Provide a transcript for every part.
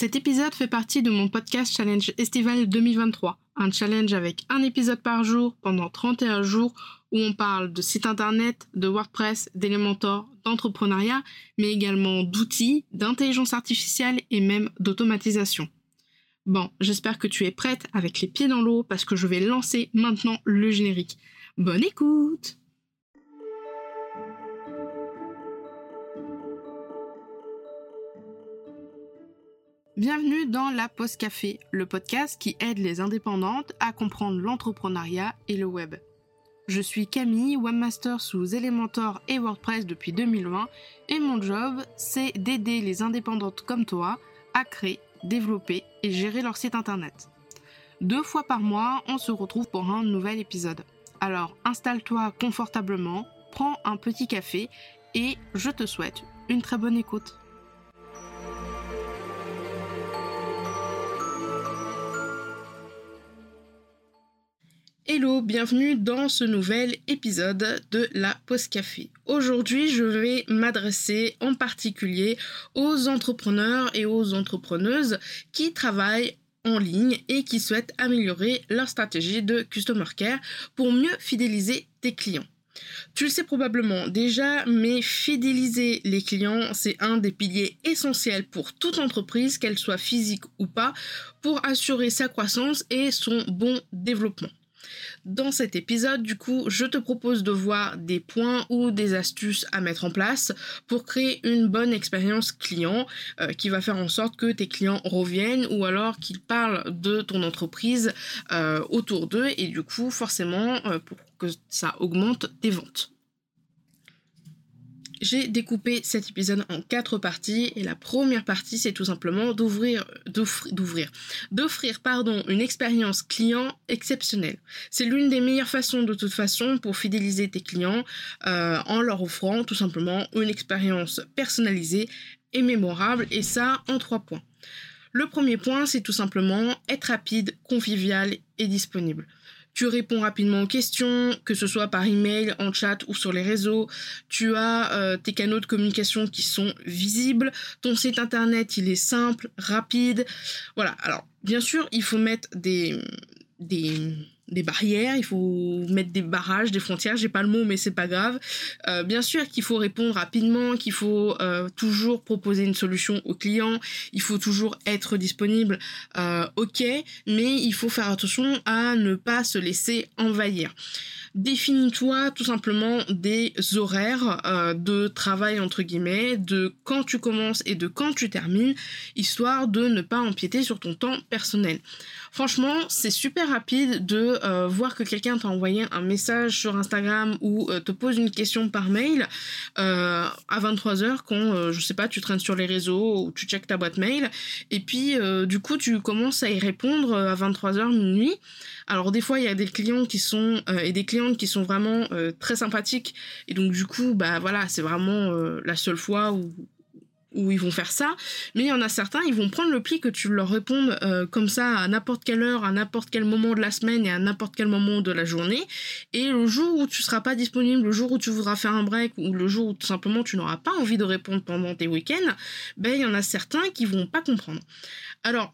Cet épisode fait partie de mon podcast Challenge Estival 2023, un challenge avec un épisode par jour pendant 31 jours où on parle de site internet, de WordPress, d'Elementor, d'entrepreneuriat, mais également d'outils, d'intelligence artificielle et même d'automatisation. Bon, j'espère que tu es prête avec les pieds dans l'eau parce que je vais lancer maintenant le générique. Bonne écoute Bienvenue dans la Post Café, le podcast qui aide les indépendantes à comprendre l'entrepreneuriat et le web. Je suis Camille, webmaster sous Elementor et WordPress depuis 2020 et mon job, c'est d'aider les indépendantes comme toi à créer, développer et gérer leur site internet. Deux fois par mois, on se retrouve pour un nouvel épisode. Alors installe-toi confortablement, prends un petit café et je te souhaite une très bonne écoute. Hello, bienvenue dans ce nouvel épisode de la Pause Café. Aujourd'hui, je vais m'adresser en particulier aux entrepreneurs et aux entrepreneuses qui travaillent en ligne et qui souhaitent améliorer leur stratégie de customer care pour mieux fidéliser tes clients. Tu le sais probablement déjà, mais fidéliser les clients, c'est un des piliers essentiels pour toute entreprise, qu'elle soit physique ou pas, pour assurer sa croissance et son bon développement. Dans cet épisode, du coup, je te propose de voir des points ou des astuces à mettre en place pour créer une bonne expérience client euh, qui va faire en sorte que tes clients reviennent ou alors qu'ils parlent de ton entreprise euh, autour d'eux et du coup, forcément, euh, pour que ça augmente tes ventes j'ai découpé cet épisode en quatre parties et la première partie c'est tout simplement d'ouvrir d'offrir pardon une expérience client exceptionnelle. C'est l'une des meilleures façons de toute façon pour fidéliser tes clients euh, en leur offrant tout simplement une expérience personnalisée et mémorable et ça en trois points. Le premier point c'est tout simplement être rapide, convivial et disponible. Tu réponds rapidement aux questions, que ce soit par email, en chat ou sur les réseaux. Tu as euh, tes canaux de communication qui sont visibles. Ton site internet, il est simple, rapide. Voilà. Alors, bien sûr, il faut mettre des, des des barrières, il faut mettre des barrages, des frontières, j'ai pas le mot mais c'est pas grave. Euh, bien sûr qu'il faut répondre rapidement, qu'il faut euh, toujours proposer une solution au client, il faut toujours être disponible, euh, ok, mais il faut faire attention à ne pas se laisser envahir. Définis-toi tout simplement des horaires de travail entre guillemets, de quand tu commences et de quand tu termines, histoire de ne pas empiéter sur ton temps personnel. Franchement, c'est super rapide de euh, voir que quelqu'un t'a envoyé un message sur Instagram ou euh, te pose une question par mail à 23h quand, je sais pas, tu traînes sur les réseaux ou tu checkes ta boîte mail et puis du coup tu commences à y répondre à 23h minuit. Alors des fois il y a des clients qui sont et des clients qui sont vraiment euh, très sympathiques et donc du coup bah voilà c'est vraiment euh, la seule fois où où ils vont faire ça, mais il y en a certains, ils vont prendre le pli que tu leur répondes euh, comme ça à n'importe quelle heure, à n'importe quel moment de la semaine et à n'importe quel moment de la journée. Et le jour où tu seras pas disponible, le jour où tu voudras faire un break ou le jour où tout simplement tu n'auras pas envie de répondre pendant tes week-ends, ben il y en a certains qui vont pas comprendre. Alors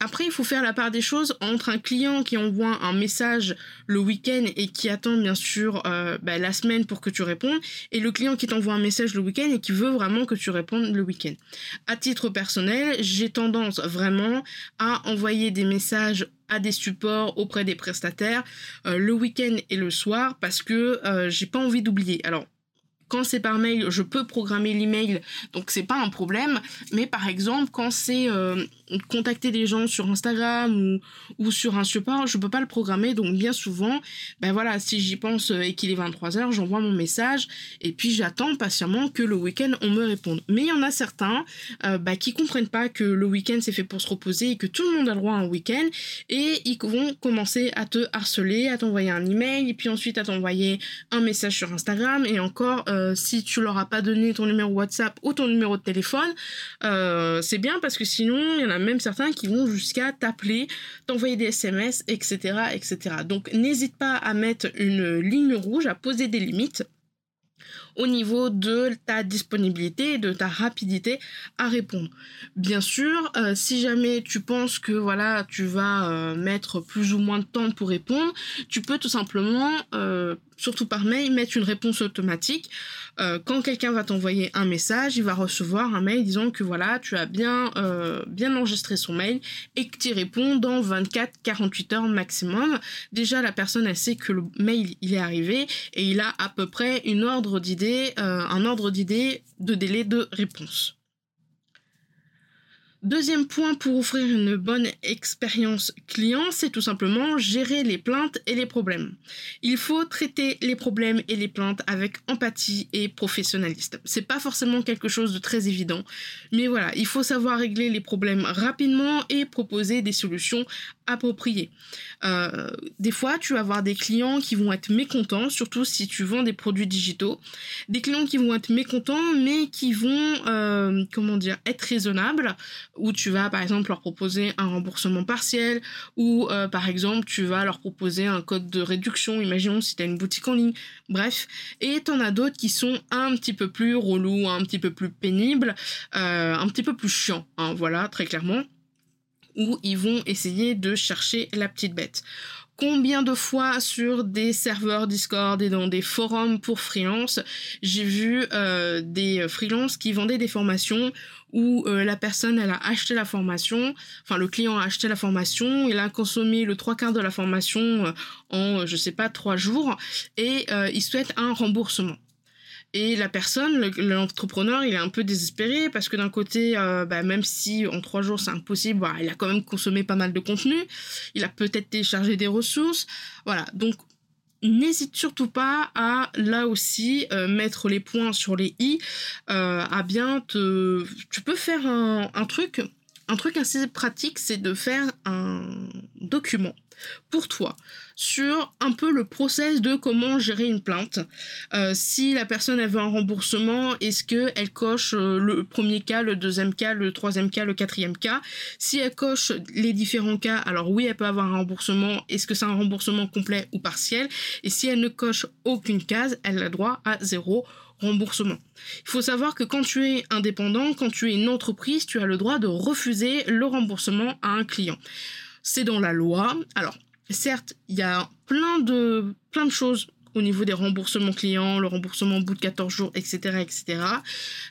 après, il faut faire la part des choses entre un client qui envoie un message le week-end et qui attend bien sûr euh, bah, la semaine pour que tu répondes, et le client qui t'envoie un message le week-end et qui veut vraiment que tu répondes le week-end. À titre personnel, j'ai tendance vraiment à envoyer des messages à des supports auprès des prestataires euh, le week-end et le soir parce que euh, j'ai pas envie d'oublier. Alors quand c'est par mail, je peux programmer l'email, donc c'est pas un problème. Mais par exemple, quand c'est euh, contacter des gens sur Instagram ou, sur un support, je peux pas le programmer. Donc bien souvent, ben voilà, si j'y pense et qu'il est 23h, j'envoie mon message et puis j'attends patiemment que le week-end on me réponde. Mais il y en a certains euh, ben, qui comprennent pas que le week-end c'est fait pour se reposer et que tout le monde a le droit à un week-end et ils vont commencer à te harceler, à t'envoyer un email et puis ensuite à t'envoyer un message sur Instagram et encore euh, si tu leur as pas donné ton numéro WhatsApp ou ton numéro de téléphone, euh, c'est bien parce que sinon, il y en a même certains qui vont jusqu'à t'appeler, t'envoyer des SMS, etc., etc. Donc, n'hésite pas à mettre une ligne rouge, à poser des limites. au niveau de ta disponibilité, de ta rapidité à répondre. Bien sûr, euh, si jamais tu penses que voilà, tu vas euh, mettre plus ou moins de temps pour répondre, tu peux tout simplement euh, surtout par mail, mettre une réponse automatique. quand quelqu'un va t'envoyer un message, il va recevoir un mail disant que voilà, tu as bien, bien enregistré son mail et que tu réponds dans 24-48 heures maximum. Déjà, la personne, elle sait que le mail, il est arrivé et il a à peu près une ordre d'idée, un ordre d'idée de délai de réponse. Deuxième point pour offrir une bonne expérience client, c'est tout simplement gérer les plaintes et les problèmes. Il faut traiter les problèmes et les plaintes avec empathie et professionnalisme. C'est pas forcément quelque chose de très évident, mais voilà, il faut savoir régler les problèmes rapidement et proposer des solutions appropriées. Euh, des fois, tu vas avoir des clients qui vont être mécontents, surtout si tu vends des produits digitaux. Des clients qui vont être mécontents, mais qui vont, euh, comment dire, être raisonnables où tu vas par exemple leur proposer un remboursement partiel ou euh, par exemple tu vas leur proposer un code de réduction, imaginons si tu as une boutique en ligne, bref. Et tu en as d'autres qui sont un petit peu plus relous, un petit peu plus pénibles, un petit peu plus chiants, hein, voilà, très clairement où ils vont essayer de chercher la petite bête. Combien de fois sur des serveurs Discord et dans des forums pour freelance, j'ai vu euh, des freelances qui vendaient des formations où euh, la personne elle a acheté la formation, enfin le client a acheté la formation, il a consommé le trois quarts de la formation euh, en je sais pas trois jours et il souhaite un remboursement. Et la personne, l'entrepreneur, il est un peu désespéré parce que d'un côté, euh, bah, même si en trois jours c'est impossible, bah, il a quand même consommé pas mal de contenu, il a peut-être téléchargé des ressources, voilà. Donc n'hésite surtout pas à là aussi euh, mettre les points sur les i, euh, à bien te, tu peux faire un, un truc, un truc assez pratique, c'est de faire un document pour toi sur un peu le process de comment gérer une plainte. Euh, si la personne elle veut un remboursement, est-ce qu'elle coche euh, le premier cas, le deuxième cas, le troisième cas, le quatrième cas? Si elle coche les différents cas, alors oui, elle peut avoir un remboursement. Est-ce que c'est un remboursement complet ou partiel? Et si elle ne coche aucune case, elle a droit à zéro remboursement. Il faut savoir que quand tu es indépendant, quand tu es une entreprise, tu as le droit de refuser le remboursement à un client c'est dans la loi. Alors, certes, il y a plein de, plein de choses au niveau des remboursements clients, le remboursement au bout de 14 jours, etc., etc.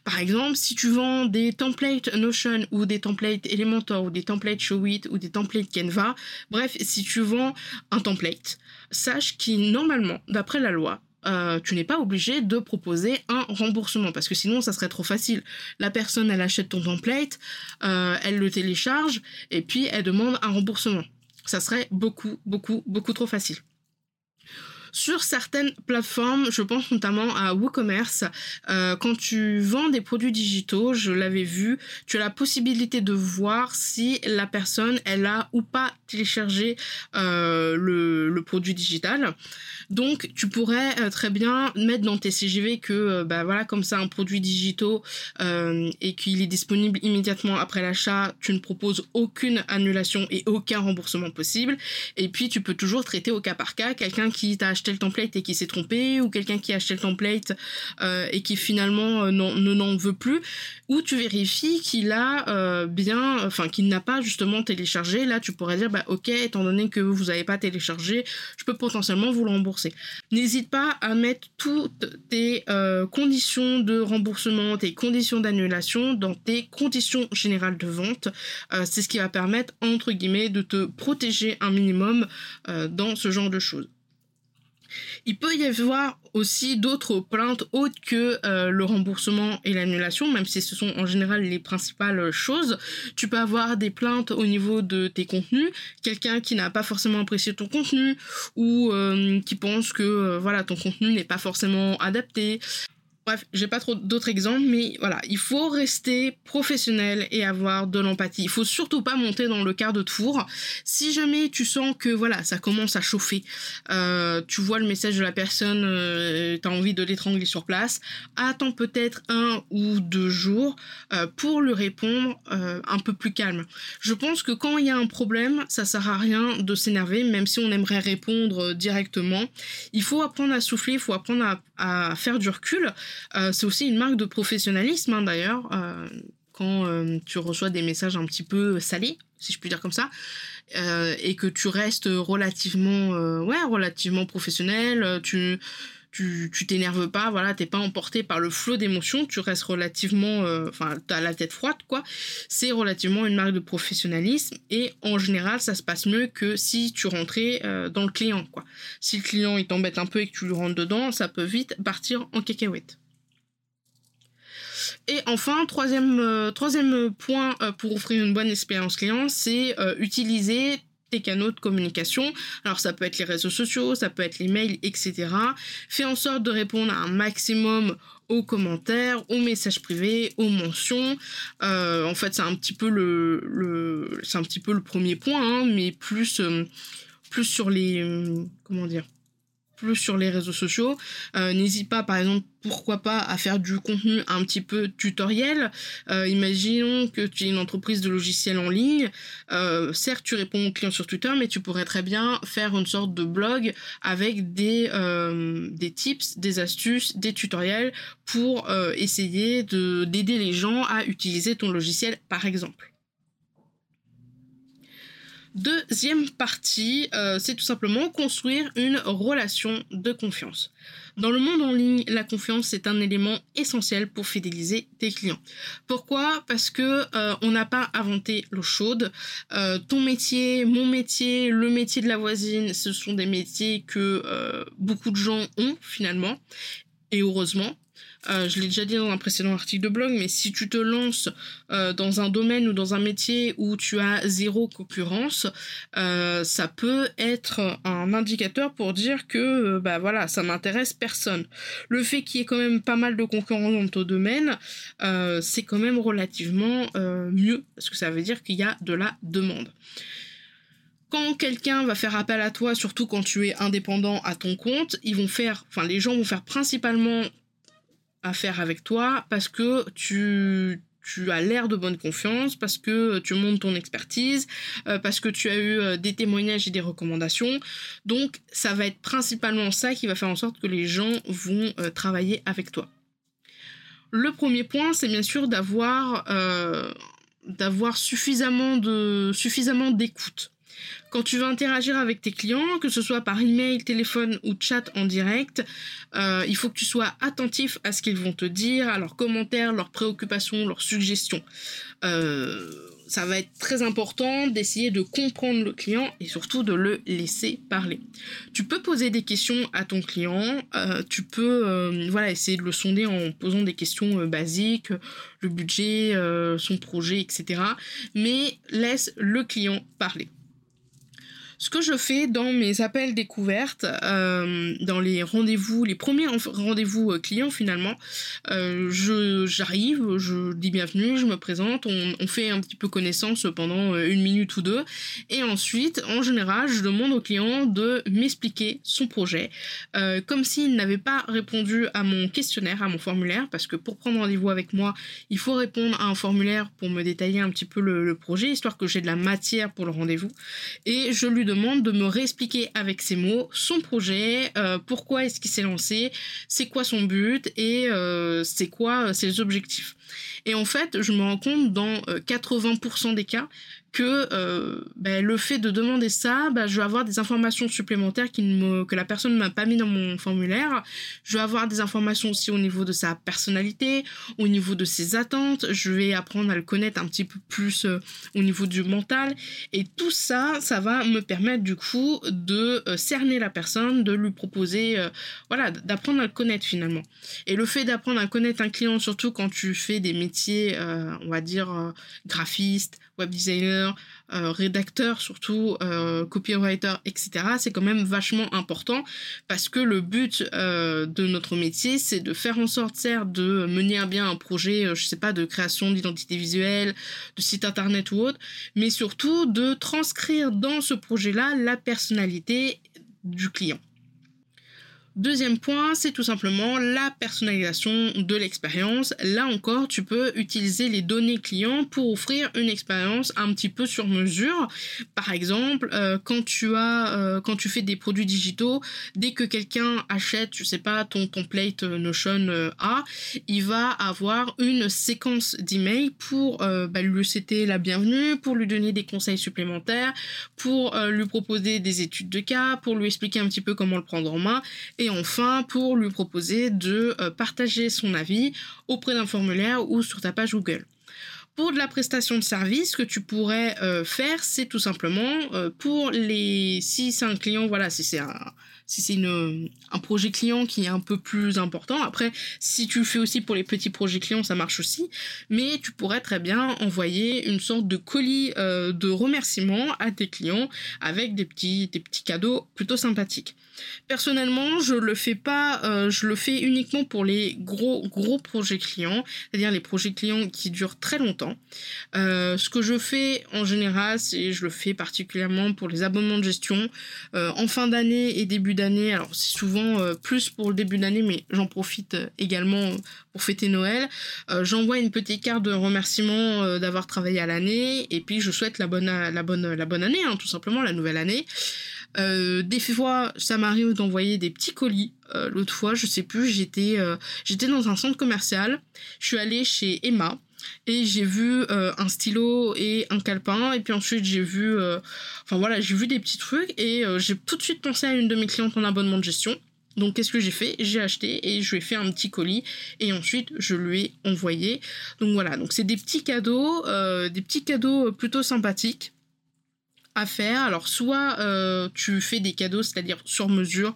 Par exemple, si tu vends des templates Notion ou des templates Elementor ou des templates Showit ou des templates Canva, bref, si tu vends un template, sache qu'il normalement, d'après la loi, euh, tu n'es pas obligé de proposer un remboursement parce que sinon ça serait trop facile. La personne elle achète ton template, euh, elle le télécharge et puis elle demande un remboursement. Ça serait beaucoup beaucoup beaucoup trop facile. Sur certaines plateformes, je pense notamment à WooCommerce, euh, quand tu vends des produits digitaux, je l'avais vu, tu as la possibilité de voir si la personne elle a ou pas téléchargé euh, le, produit digital. Donc tu pourrais euh, très bien mettre dans tes CGV que bah voilà comme ça un produit digitaux euh, et qu'il est disponible immédiatement après l'achat, tu ne proposes aucune annulation et aucun remboursement possible. Et puis tu peux toujours traiter au cas par cas quelqu'un qui t'a acheté le template et qui s'est trompé, ou quelqu'un qui a acheté le template euh, et qui finalement euh, ne n'en veut plus, ou tu vérifies qu'il a euh, bien, enfin qu'il n'a pas justement téléchargé. Là, tu pourrais dire, bah ok, étant donné que vous n'avez pas téléchargé, je peux potentiellement vous le rembourser. N'hésite pas à mettre toutes tes conditions de remboursement, tes conditions d'annulation dans tes conditions générales de vente. C'est ce qui va permettre, entre guillemets, de te protéger un minimum dans ce genre de choses. Il peut y avoir aussi d'autres plaintes autres que euh, le remboursement et l'annulation, même si ce sont en général les principales choses. Tu peux avoir des plaintes au niveau de tes contenus, quelqu'un qui n'a pas forcément apprécié ton contenu ou euh, qui pense que euh, voilà ton contenu n'est pas forcément adapté. Bref, j'ai pas trop d'autres exemples, mais voilà, il faut rester professionnel et avoir de l'empathie. Il faut surtout pas monter dans le quart de tour. Si jamais tu sens que voilà, ça commence à chauffer, euh, tu vois le message de la personne, euh, tu as envie de l'étrangler sur place, attends peut-être un ou deux jours euh, pour lui répondre un peu plus calme. Je pense que quand il y a un problème, ça sert à rien de s'énerver, même si on aimerait répondre directement. Il faut apprendre à souffler, il faut apprendre à faire du recul c'est aussi une marque de professionnalisme, hein, d'ailleurs. quand tu reçois des messages un petit peu salés, si je puis dire comme ça, et que tu restes relativement, ouais, relativement professionnel, tu tu t'énerves pas, voilà, t'es pas emporté par le flot d'émotions, tu restes relativement, euh, enfin, t'as la tête froide, quoi. C'est relativement une marque de professionnalisme et en général, ça se passe mieux que si tu rentrais euh, dans le client, quoi. Si le client il t'embête un peu et que tu lui rentres dedans, ça peut vite partir en cacahuète. Et enfin, troisième, euh, troisième point pour offrir une bonne expérience client, c'est utiliser canaux de communication. Alors ça peut être les réseaux sociaux, ça peut être les mails, etc. Fais en sorte de répondre à un maximum aux commentaires, aux messages privés, aux mentions. Euh, en fait, c'est un petit peu le, c'est un petit peu le premier point, hein, mais plus euh, plus sur les euh, comment dire plus sur les réseaux sociaux. Euh, n'hésite pas, par exemple, pourquoi pas, à faire du contenu un petit peu tutoriel. Euh, imaginons que tu es une entreprise de logiciels en ligne. Euh, certes, tu réponds aux clients sur Twitter, mais tu pourrais très bien faire une sorte de blog avec des, des tips, des astuces, des tutoriels pour essayer d'aider les gens à utiliser ton logiciel, par exemple. Deuxième partie, euh, c'est tout simplement construire une relation de confiance. Dans le monde en ligne, la confiance est un élément essentiel pour fidéliser tes clients. Pourquoi? Parce que euh, on n'a pas inventé l'eau chaude. Euh, ton métier, mon métier, le métier de la voisine, ce sont des métiers que beaucoup de gens ont finalement. Et heureusement, euh, je l'ai déjà dit dans un précédent article de blog, mais si tu te lances euh, dans un domaine ou dans un métier où tu as zéro concurrence, euh, ça peut être un indicateur pour dire que bah voilà, ça n'intéresse personne. Le fait qu'il y ait quand même pas mal de concurrents dans ton domaine, c'est quand même relativement mieux parce que ça veut dire qu'il y a de la demande quand quelqu'un va faire appel à toi, surtout quand tu es indépendant à ton compte, ils vont faire, enfin les gens vont faire principalement à faire avec toi parce que tu tu as l'air de bonne confiance, parce que tu montes ton expertise, euh, parce que tu as eu euh, des témoignages et des recommandations. Donc ça va être principalement ça qui va faire en sorte que les gens vont euh, travailler avec toi. Le premier point, c'est bien sûr d'avoir d'avoir suffisamment de suffisamment d'écoute. Quand tu vas interagir avec tes clients, que ce soit par email, téléphone ou chat en direct, euh, il faut que tu sois attentif à ce qu'ils vont te dire, à leurs commentaires, leurs préoccupations, leurs suggestions. Euh, ça va être très important d'essayer de comprendre le client et surtout de le laisser parler. Tu peux poser des questions à ton client, euh, tu peux voilà essayer de le sonder en posant des questions basiques, le budget, son projet, etc. Mais laisse le client parler. Ce que je fais dans mes appels découvertes, euh, dans les rendez-vous, les premiers rendez-vous euh, clients finalement, euh, je j'arrive, je dis bienvenue, je me présente, on, fait un petit peu connaissance pendant une minute ou deux, et ensuite, en général, je demande au client de m'expliquer son projet, comme s'il n'avait pas répondu à mon questionnaire, à mon formulaire, parce que pour prendre rendez-vous avec moi, il faut répondre à un formulaire pour me détailler un petit peu le, le projet, histoire que j'ai de la matière pour le rendez-vous, et je lui demande demande de me réexpliquer avec ses mots son projet, euh, pourquoi est-ce qu'il s'est lancé, c'est quoi son but et euh, c'est quoi euh, ses objectifs. Et en fait, je me rends compte dans 80% des cas que euh, ben, le fait de demander ça, ben, je vais avoir des informations supplémentaires qui me, que la personne ne m'a pas mis dans mon formulaire. Je vais avoir des informations aussi au niveau de sa personnalité, au niveau de ses attentes. Je vais apprendre à le connaître un petit peu plus euh, au niveau du mental. Et tout ça, ça va me permettre du coup de euh, cerner la personne, de lui proposer, voilà, d'apprendre à le connaître finalement. Et le fait d'apprendre à connaître un client, surtout quand tu fais des métiers, on va dire, graphistes, web designer, euh, rédacteur surtout, euh, copywriter, etc. C'est quand même vachement important parce que le but euh, de notre métier, c'est de faire en sorte, certes, de mener à bien un projet, je sais pas, de création d'identité visuelle, de site internet ou autre, mais surtout de transcrire dans ce projet-là la personnalité du client. Deuxième point, c'est tout simplement la personnalisation de l'expérience. Là encore, tu peux utiliser les données clients pour offrir une expérience un petit peu sur mesure. Par exemple, euh, quand tu as, euh, quand tu fais des produits digitaux, dès que quelqu'un achète, je sais pas, ton template Notion A, il va avoir une séquence d'emails pour bah, lui souhaiter la bienvenue, pour lui donner des conseils supplémentaires, pour lui proposer des études de cas, pour lui expliquer un petit peu comment le prendre en main enfin pour lui proposer de euh, partager son avis auprès d'un formulaire ou sur ta page Google. Pour de la prestation de service, ce que tu pourrais euh, faire, c'est tout simplement euh, pour les si c'est un client, voilà, si c'est un si c'est un projet client qui est un peu plus important. Après, si tu le fais aussi pour les petits projets clients, ça marche aussi. Mais tu pourrais très bien envoyer une sorte de colis de remerciement à tes clients avec des petits cadeaux plutôt sympathiques. Personnellement, je le fais pas, euh, je le fais uniquement pour les gros gros projets clients, c'est-à-dire les projets clients qui durent très longtemps. Euh, ce que je fais en général, c'est je le fais particulièrement pour les abonnements de gestion euh, en fin d'année et début d'année. Alors c'est souvent plus pour le début d'année, mais j'en profite également pour fêter Noël. J'envoie une petite carte de remerciement d'avoir travaillé à l'année et puis je souhaite la bonne la la bonne année, hein, tout simplement la nouvelle année. Euh, des fois, ça m'arrive d'envoyer des petits colis. Euh, l'autre fois, je sais plus, j'étais euh, j'étais dans un centre commercial. Je suis allée chez Emma et j'ai vu un stylo et un calepin et puis ensuite j'ai vu enfin voilà j'ai vu des petits trucs et j'ai tout de suite pensé à une de mes clientes en abonnement de gestion donc qu'est-ce que j'ai fait? J'ai acheté et je lui ai fait un petit colis et ensuite je lui ai envoyé. Donc voilà, donc c'est des petits cadeaux, des petits cadeaux plutôt sympathiques à faire. Alors soit euh, tu fais des cadeaux, c'est-à-dire sur mesure,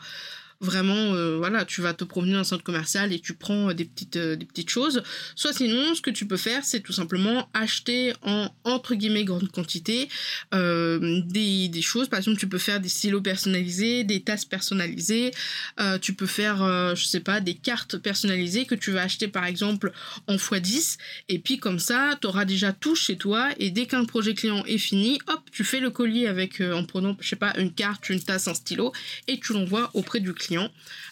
vraiment euh, voilà tu vas te promener dans un centre commercial et tu prends euh, des petites euh, des petites choses. Soit sinon ce que tu peux faire c'est tout simplement acheter en entre guillemets grande quantité des, des choses. Par exemple tu peux faire des stylos personnalisés des tasses personnalisées tu peux faire je sais pas des cartes personnalisées que tu vas acheter par exemple en x10 et puis comme ça tu auras déjà tout chez toi et dès qu'un projet client est fini hop tu fais le colis avec en prenant je sais pas une carte une tasse un stylo et tu l'envoies auprès du client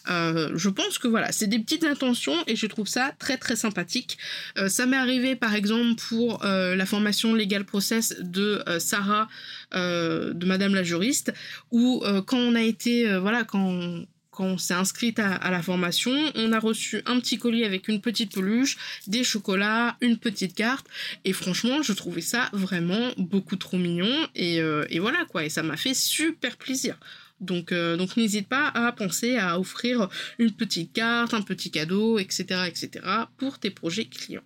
euh, je pense que voilà, c'est des petites intentions et je trouve ça très très sympathique. Euh, ça m'est arrivé par exemple pour euh, la formation Legal Process de Sarah, de Madame la juriste, où quand on a été, voilà, quand quand on s'est inscrite à, la formation, on a reçu un petit colis avec une petite peluche, des chocolats, une petite carte. Et franchement, je trouvais ça vraiment beaucoup trop mignon. Et, et voilà quoi, et ça m'a fait super plaisir. Donc, euh, donc n'hésite pas à penser à offrir une petite carte, un petit cadeau, etc., etc. pour tes projets clients.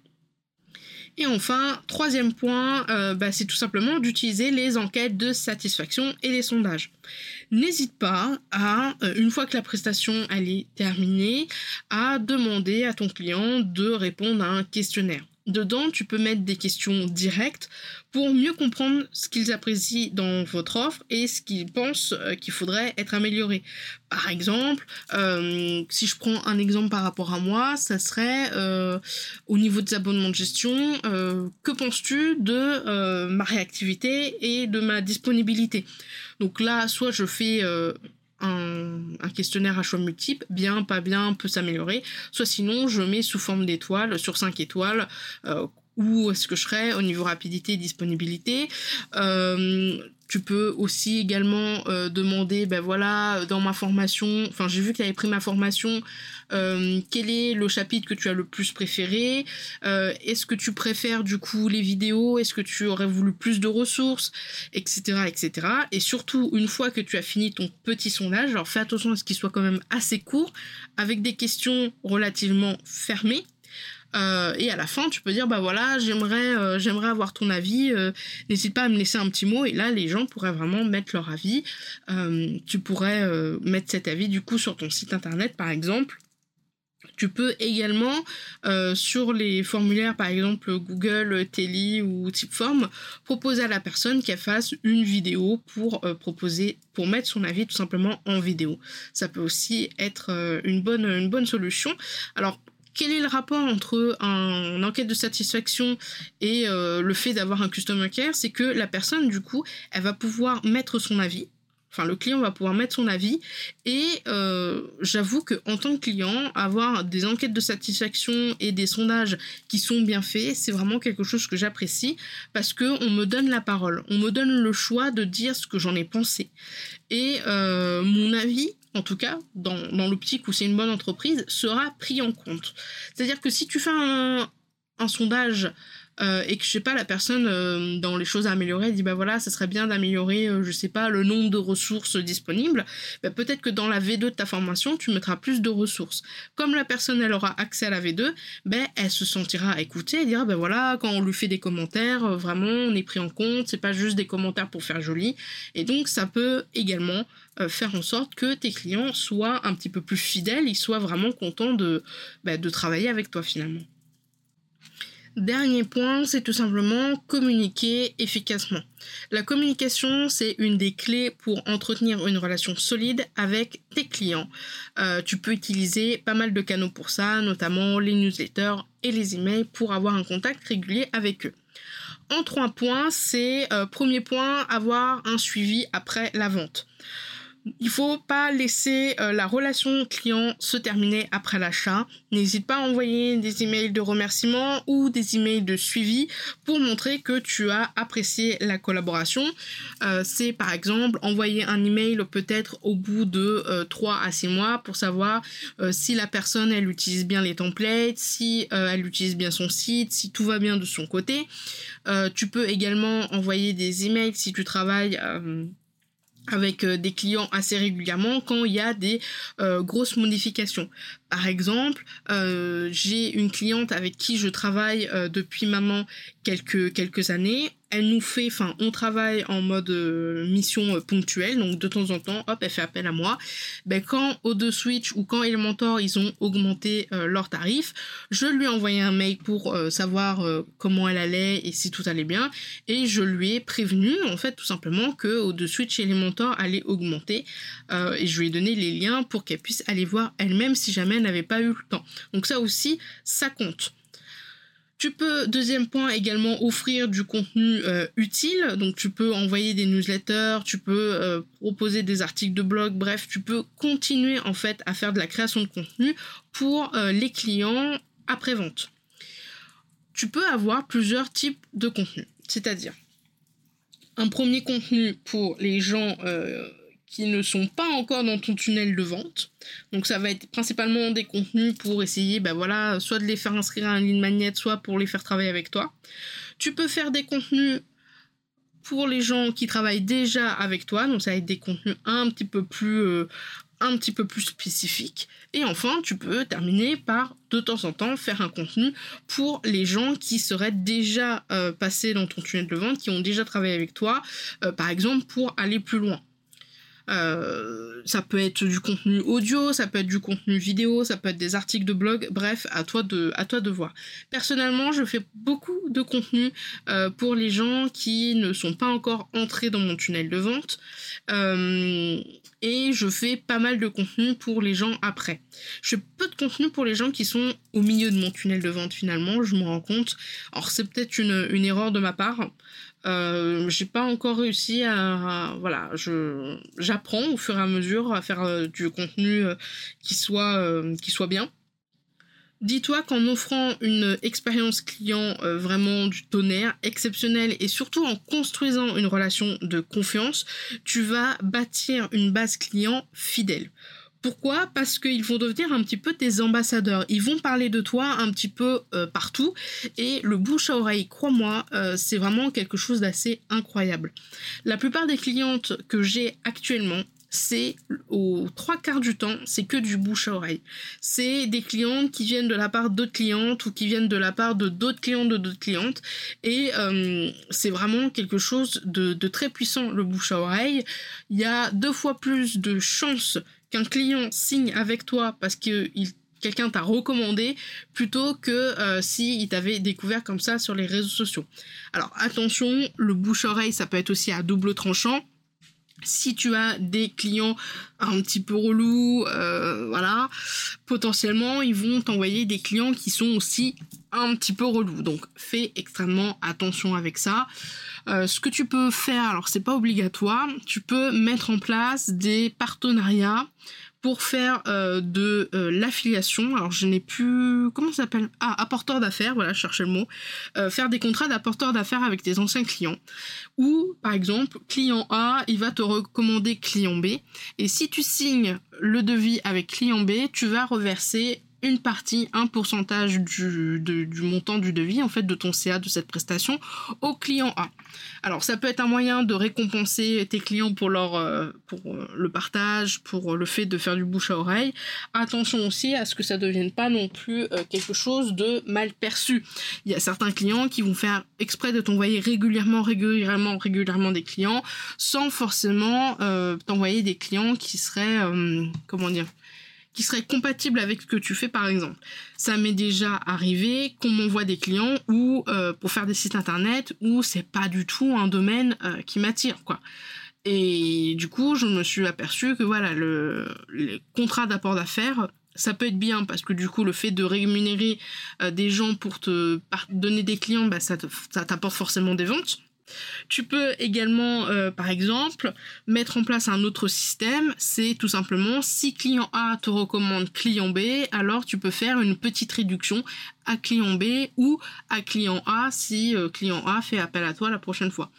Et enfin, troisième point, euh, bah, c'est tout simplement d'utiliser les enquêtes de satisfaction et les sondages. N'hésite pas à, euh, une fois que la prestation est terminée, à demander à ton client de répondre à un questionnaire. Dedans, tu peux mettre des questions directes pour mieux comprendre ce qu'ils apprécient dans votre offre et ce qu'ils pensent euh, qu'il faudrait être amélioré. Par exemple, euh, si je prends un exemple par rapport à moi, ça serait euh, au niveau des abonnements de gestion, que penses-tu de ma réactivité et de ma disponibilité? Donc là, soit je fais un, questionnaire à choix multiples, bien, pas bien, peut s'améliorer, soit sinon je mets sous forme d'étoiles sur 5 étoiles, euh, où est-ce que je serais au niveau rapidité et disponibilité. Euh, tu peux aussi également euh, demander, ben voilà, dans ma formation, enfin j'ai vu que tu avais pris ma formation, euh, quel est le chapitre que tu as le plus préféré euh, Est-ce que tu préfères du coup les vidéos Est-ce que tu aurais voulu plus de ressources Etc. etc. Et surtout, une fois que tu as fini ton petit sondage, alors fais attention à ce qu'il soit quand même assez court, avec des questions relativement fermées euh, et à la fin, tu peux dire bah voilà, j'aimerais euh, j'aimerais avoir ton avis. Euh, n'hésite pas à me laisser un petit mot. Et là, les gens pourraient vraiment mettre leur avis. tu pourrais mettre cet avis du coup sur ton site internet, par exemple. Tu peux également, sur les formulaires, par exemple Google, Télé ou Typeform, proposer à la personne qu'elle fasse une vidéo pour proposer, pour mettre son avis tout simplement en vidéo. Ça peut aussi être une, bonne, une bonne solution. Alors, quel est le rapport entre un, enquête de satisfaction et euh, le fait d'avoir un customer care C'est que la personne, du coup, elle va pouvoir mettre son avis. Enfin, le client va pouvoir mettre son avis. Et euh, j'avoue que en tant que client, avoir des enquêtes de satisfaction et des sondages qui sont bien faits, c'est vraiment quelque chose que j'apprécie parce que on me donne la parole, on me donne le choix de dire ce que j'en ai pensé. Et euh, mon avis en tout cas, dans, l'optique où c'est une bonne entreprise, sera pris en compte. C'est-à-dire que si tu fais un sondage euh, et que je sais pas la personne euh, dans les choses à améliorer dit bah voilà ça serait bien d'améliorer euh, je sais pas le nombre de ressources disponibles. Bah, peut-être que dans la V2 de ta formation tu mettras plus de ressources. Comme la personne elle aura accès à la V2 ben elle se sentira écoutée et dira ben voilà quand on lui fait des commentaires vraiment on est pris en compte c'est pas juste des commentaires pour faire joli. Et donc ça peut également faire en sorte que tes clients soient un petit peu plus fidèles ils soient vraiment contents de, bah, de travailler avec toi finalement Dernier point, c'est tout simplement communiquer efficacement. La communication, c'est une des clés pour entretenir une relation solide avec tes clients. Euh, tu peux utiliser pas mal de canaux pour ça, notamment les newsletters et les emails pour avoir un contact régulier avec eux. En trois points, c'est euh, premier point, avoir un suivi après la vente. Il faut pas laisser euh, la relation client se terminer après l'achat. N'hésite pas à envoyer des emails de remerciement ou des emails de suivi pour montrer que tu as apprécié la collaboration. Euh, c'est par exemple envoyer un email peut-être au bout de euh, 3 à 6 mois pour savoir euh, si la personne elle utilise bien les templates, si elle utilise bien son site, si tout va bien de son côté. tu peux également envoyer des emails si tu travailles avec euh, des clients assez régulièrement quand il y a des euh, grosses modifications. Par exemple, euh, j'ai une cliente avec qui je travaille depuis maintenant quelques, quelques années elle nous fait, enfin, on travaille en mode euh, mission euh, ponctuelle, donc de temps en temps, hop, elle fait appel à moi. Ben, quand O2 Switch ou quand Elementor, ils ont augmenté euh, tarifs, je lui ai envoyé un mail pour savoir comment elle allait et si tout allait bien, et je lui ai prévenu, en fait, tout simplement que O2 Switch et Elementor allaient augmenter, et je lui ai donné les liens pour qu'elle puisse aller voir elle-même si jamais elle n'avait pas eu le temps. Donc ça aussi, ça compte. Tu peux, deuxième point, également offrir du contenu euh, utile. Donc tu peux envoyer des newsletters, tu peux euh, proposer des articles de blog, bref, tu peux continuer en fait à faire de la création de contenu pour euh, les clients après-vente. Tu peux avoir plusieurs types de contenu. C'est-à-dire un premier contenu pour les gens qui ne sont pas encore dans ton tunnel de vente. Donc ça va être principalement des contenus pour essayer, bah voilà, soit de les faire inscrire à un ligne magnet, soit pour les faire travailler avec toi. Tu peux faire des contenus pour les gens qui travaillent déjà avec toi, donc ça va être des contenus un petit peu plus euh, un petit peu plus spécifiques. Et enfin, tu peux terminer par de temps en temps faire un contenu pour les gens qui seraient déjà euh, passés dans ton tunnel de vente, qui ont déjà travaillé avec toi, euh, par exemple pour aller plus loin. Euh, ça peut être du contenu audio, ça peut être du contenu vidéo, ça peut être des articles de blog, bref, à toi de, à toi de voir. Personnellement, je fais beaucoup de contenu euh, pour les gens qui ne sont pas encore entrés dans mon tunnel de vente. Euh, et je fais pas mal de contenu pour les gens après. Je fais peu de contenu pour les gens qui sont au milieu de mon tunnel de vente finalement, je me rends compte. Alors c'est peut-être une, une erreur de ma part. Euh, j'ai pas encore réussi à, voilà, je j'apprends au fur et à mesure à faire euh, du contenu euh, qui soit qui soit bien. Dis-toi qu'en offrant une expérience client vraiment du tonnerre, exceptionnelle et surtout en construisant une relation de confiance, tu vas bâtir une base client fidèle. Pourquoi? Parce qu'ils vont devenir un petit peu tes ambassadeurs. Ils vont parler de toi un petit peu euh, partout. Et le bouche à oreille, crois-moi, euh, c'est vraiment quelque chose d'assez incroyable. La plupart des clientes que j'ai actuellement, c'est aux trois quarts du temps, c'est que du bouche à oreille. C'est des clientes qui viennent de la part d'autres clientes ou qui viennent de la part de d'autres clients de d'autres clientes. Et euh, c'est vraiment quelque chose de, de, très puissant, le bouche à oreille. Il y a deux fois plus de chances qu'un client signe avec toi parce que quelqu'un t'a recommandé plutôt que euh, si t'avait découvert comme ça sur les réseaux sociaux. Alors attention, le bouche-oreille, ça peut être aussi à double tranchant. Si tu as des clients un petit peu relous, euh, voilà, potentiellement ils vont t'envoyer des clients qui sont aussi un petit peu relous. Donc fais extrêmement attention avec ça. Euh, ce que tu peux faire, alors c'est pas obligatoire, tu peux mettre en place des partenariats pour faire euh, de euh, l'affiliation. Alors je n'ai plus comment ça s'appelle? Ah, apporteur d'affaires, voilà, je cherchais le mot. Euh, faire des contrats d'apporteur d'affaires avec tes anciens clients. Ou par exemple, client A, il va te recommander client B et si tu signes le devis avec client B, tu vas reverser une partie, un pourcentage du, montant du devis, en fait, de ton CA de cette prestation au client A. Alors, ça peut être un moyen de récompenser tes clients pour leur, euh, euh, le partage, pour le fait de faire du bouche à oreille. Attention aussi à ce que ça ne devienne pas non plus euh, quelque chose de mal perçu. Il y a certains clients qui vont faire exprès de t'envoyer régulièrement, régulièrement, régulièrement des clients, sans forcément t'envoyer des clients qui seraient, comment dire, qui serait compatible avec ce que tu fais par exemple. Ça m'est déjà arrivé qu'on m'envoie des clients ou euh, pour faire des sites internet où c'est pas du tout un domaine euh, qui m'attire quoi. Et du coup, je me suis aperçu que voilà, le, les contrats d'apport d'affaires, ça peut être bien parce que du coup, le fait de rémunérer euh, des gens pour te donner des clients, bah, ça t'apporte forcément des ventes. Tu peux également, euh, par exemple, mettre en place un autre système. C'est tout simplement si client A te recommande client B, alors tu peux faire une petite réduction à client B ou à client A si euh, client A fait appel à toi la prochaine fois.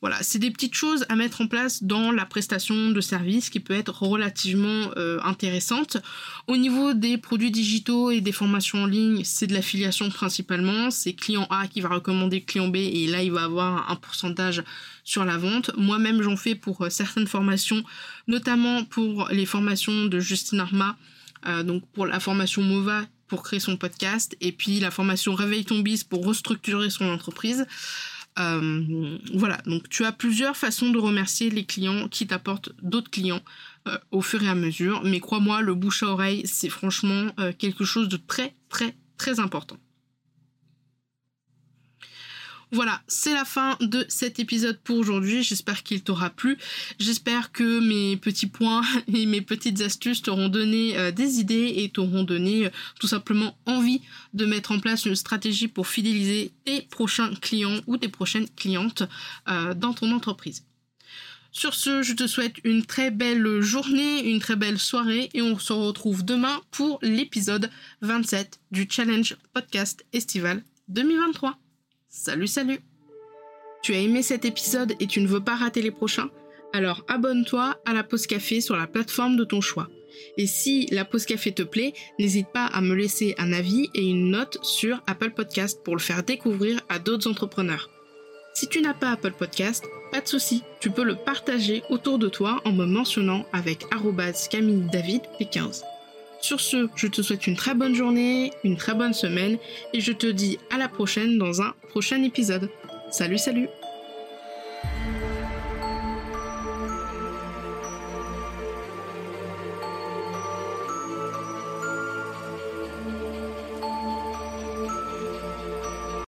Voilà, c'est des petites choses à mettre en place dans la prestation de service qui peut être relativement euh, intéressante. Au niveau des produits digitaux et des formations en ligne, c'est de l'affiliation principalement. C'est client A qui va recommander client B et là il va avoir un pourcentage sur la vente. Moi-même j'en fais pour euh, certaines formations, notamment pour les formations de Justine Arma. donc pour la formation MOVA pour créer son podcast et puis la formation Réveille ton bis pour restructurer son entreprise. Euh, voilà, donc tu as plusieurs façons de remercier les clients qui t'apportent d'autres clients euh, au fur et à mesure. Mais crois-moi, le bouche à oreille, c'est franchement euh, quelque chose de très très très important. Voilà, c'est la fin de cet épisode pour aujourd'hui. J'espère qu'il t'aura plu. J'espère que mes petits points et mes petites astuces t'auront donné euh, des idées et t'auront donné euh, tout simplement envie de mettre en place une stratégie pour fidéliser tes prochains clients ou tes prochaines clientes euh, dans ton entreprise. Sur ce, je te souhaite une très belle journée, une très belle soirée et on se retrouve demain pour l'épisode 27 du Challenge Podcast Estival 2023. Salut, salut Tu as aimé cet épisode et tu ne veux pas rater les prochains? Alors abonne-toi à la pause café sur la plateforme de ton choix. Et si la pause café te plaît, n'hésite pas à me laisser un avis et une note sur Apple Podcast pour le faire découvrir à d'autres entrepreneurs. Si tu n'as pas Apple Podcast, pas de souci, tu peux le partager autour de toi en me mentionnant avec Camille David 15 sur ce, je te souhaite une très bonne journée, une très bonne semaine et je te dis à la prochaine dans un prochain épisode. Salut salut